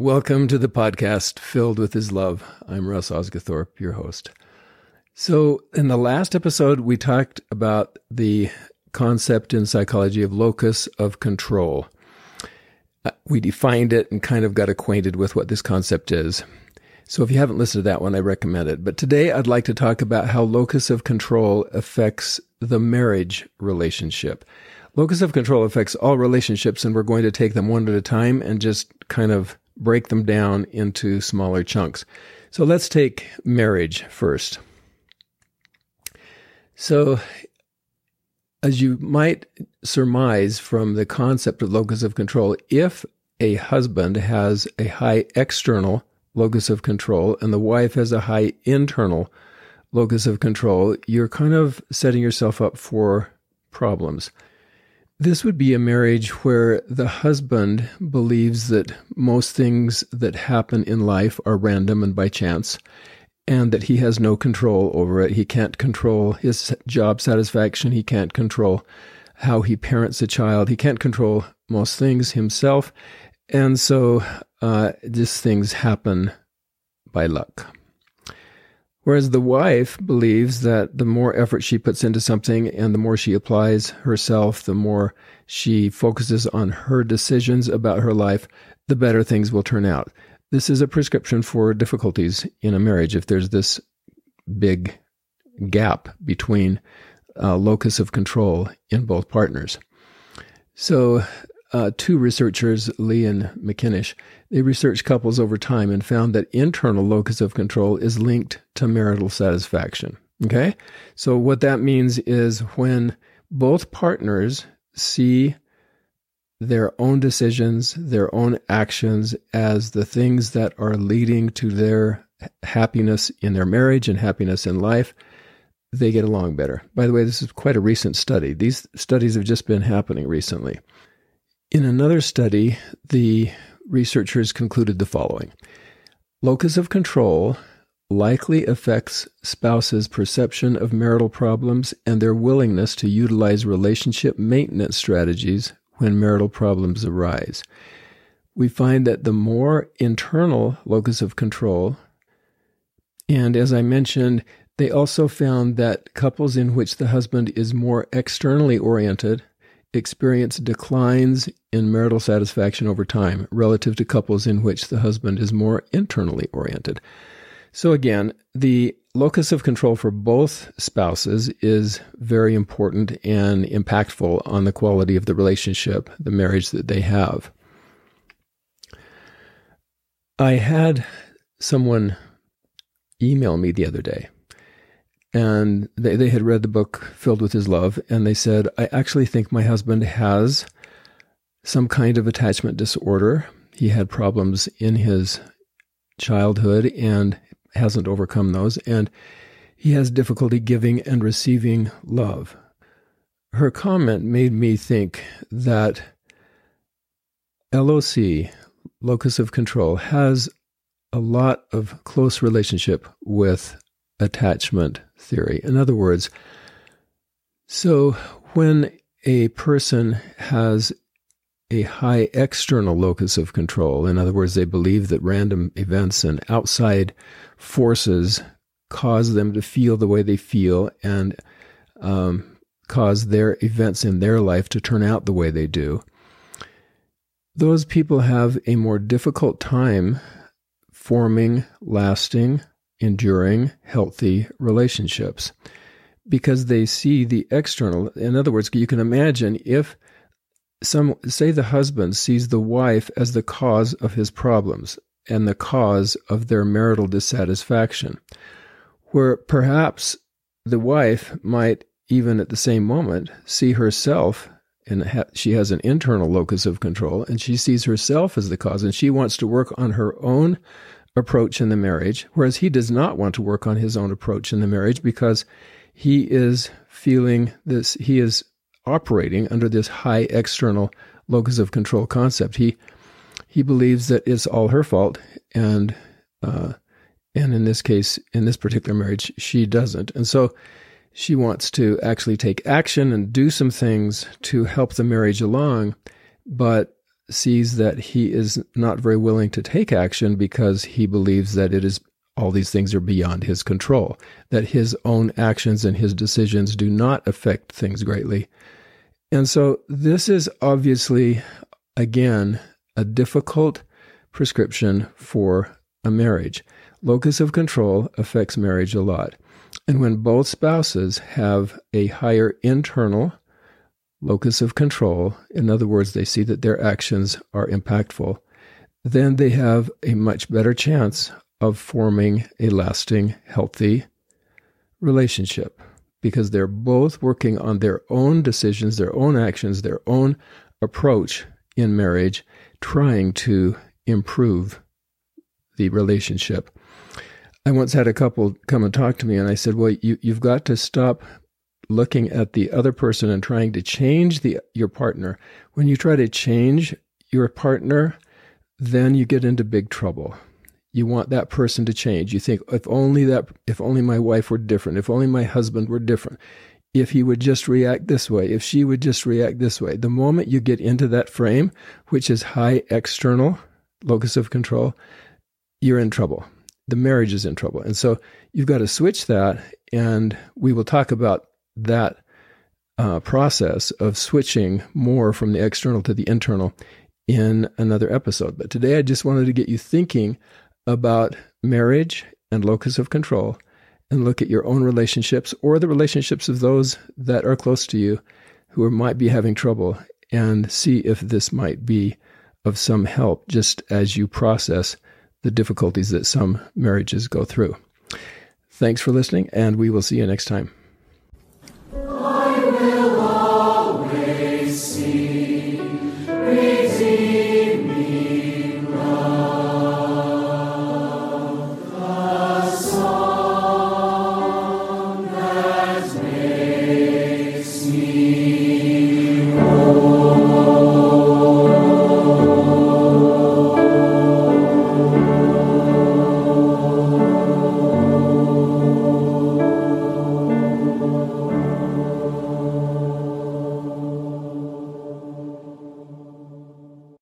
Welcome to the podcast filled with His love. I'm Russ Osguthorpe, your host. So, in the last episode, we talked about the concept in psychology of locus of control. Uh, we defined it and kind of got acquainted with what this concept is. So, if you haven't listened to that one, I recommend it. But today, I'd like to talk about how locus of control affects the marriage relationship. Locus of control affects all relationships, and we're going to take them one at a time and just kind of break them down into smaller chunks. So let's take marriage first. So, as you might surmise from the concept of locus of control, if a husband has a high external locus of control and the wife has a high internal locus of control, you're kind of setting yourself up for problems. This would be a marriage where the husband believes that most things that happen in life are random and by chance, and that he has no control over it. He can't control his job satisfaction. He can't control how he parents a child. He can't control most things himself. And so uh, these things happen by luck. Whereas the wife believes that the more effort she puts into something and the more she applies herself, the more she focuses on her decisions about her life, the better things will turn out. This is a prescription for difficulties in a marriage if there's this big gap between uh, locus of control in both partners. So uh, two researchers, Lee and McKinnish, they researched couples over time and found that internal locus of control is linked to marital satisfaction. Okay? So, what that means is when both partners see their own decisions, their own actions as the things that are leading to their happiness in their marriage and happiness in life, they get along better. By the way, this is quite a recent study. These studies have just been happening recently. In another study, the researchers concluded the following Locus of control likely affects spouses' perception of marital problems and their willingness to utilize relationship maintenance strategies when marital problems arise. We find that the more internal locus of control, and as I mentioned, they also found that couples in which the husband is more externally oriented experience declines in marital satisfaction over time relative to couples in which the husband is more internally oriented. So, again, the locus of control for both spouses is very important and impactful on the quality of the relationship, the marriage that they have. I had someone email me the other day and they, they had read the book Filled with His Love, and they said, I actually think my husband has some kind of attachment disorder. He had problems in his childhood and hasn't overcome those, and he has difficulty giving and receiving love. Her comment made me think that LOC, locus of control, has a lot of close relationship with attachment theory. In other words, so when a person has a high external locus of control, in other words, they believe that random events and outside forces cause them to feel the way they feel and um, cause their events in their life to turn out the way they do. Those people have a more difficult time forming lasting enduring, healthy relationships because they see the external. In other words, you can imagine if some, say, the husband sees the wife as the cause of his problems and the cause of their marital dissatisfaction, where perhaps the wife might even at the same moment see herself and she has an internal locus of control and she sees herself as the cause and she wants to work on her own approach in the marriage, whereas he does not want to work on his own approach in the marriage because he is feeling this, he is operating under this high external locus of control concept. He he believes that it's all her fault, and uh, and in this case, in this particular marriage, she doesn't, and so she wants to actually take action and do some things to help the marriage along, but sees that he is not very willing to take action because he believes that it is all these things are beyond his control, that his own actions and his decisions do not affect things greatly. And so this is obviously, again, a difficult prescription for a marriage. Locus of control affects marriage a lot. And when both spouses have a higher internal locus of control, in other words, they see that their actions are impactful, then they have a much better chance of forming a lasting, healthy relationship because they're both working on their own decisions, their own actions, their own approach in marriage, trying to improve the relationship. I once had a couple come and talk to me, and I said, Well, you, you've got to stop looking at the other person and trying to change the your partner. When you try to change your partner, then you get into big trouble. You want that person to change. You think if only that if only my wife were different, if only my husband were different, if he would just react this way, if she would just react this way. The moment you get into that frame, which is high external locus of control, you're in trouble. The marriage is in trouble. And so you've got to switch that and we will talk about that uh, process of switching more from the external to the internal in another episode. But today I just wanted to get you thinking about marriage and locus of control and look at your own relationships or the relationships of those that are close to you who might be having trouble and see if this might be of some help just as you process the difficulties that some marriages go through. Thanks for listening, and we will see you next time.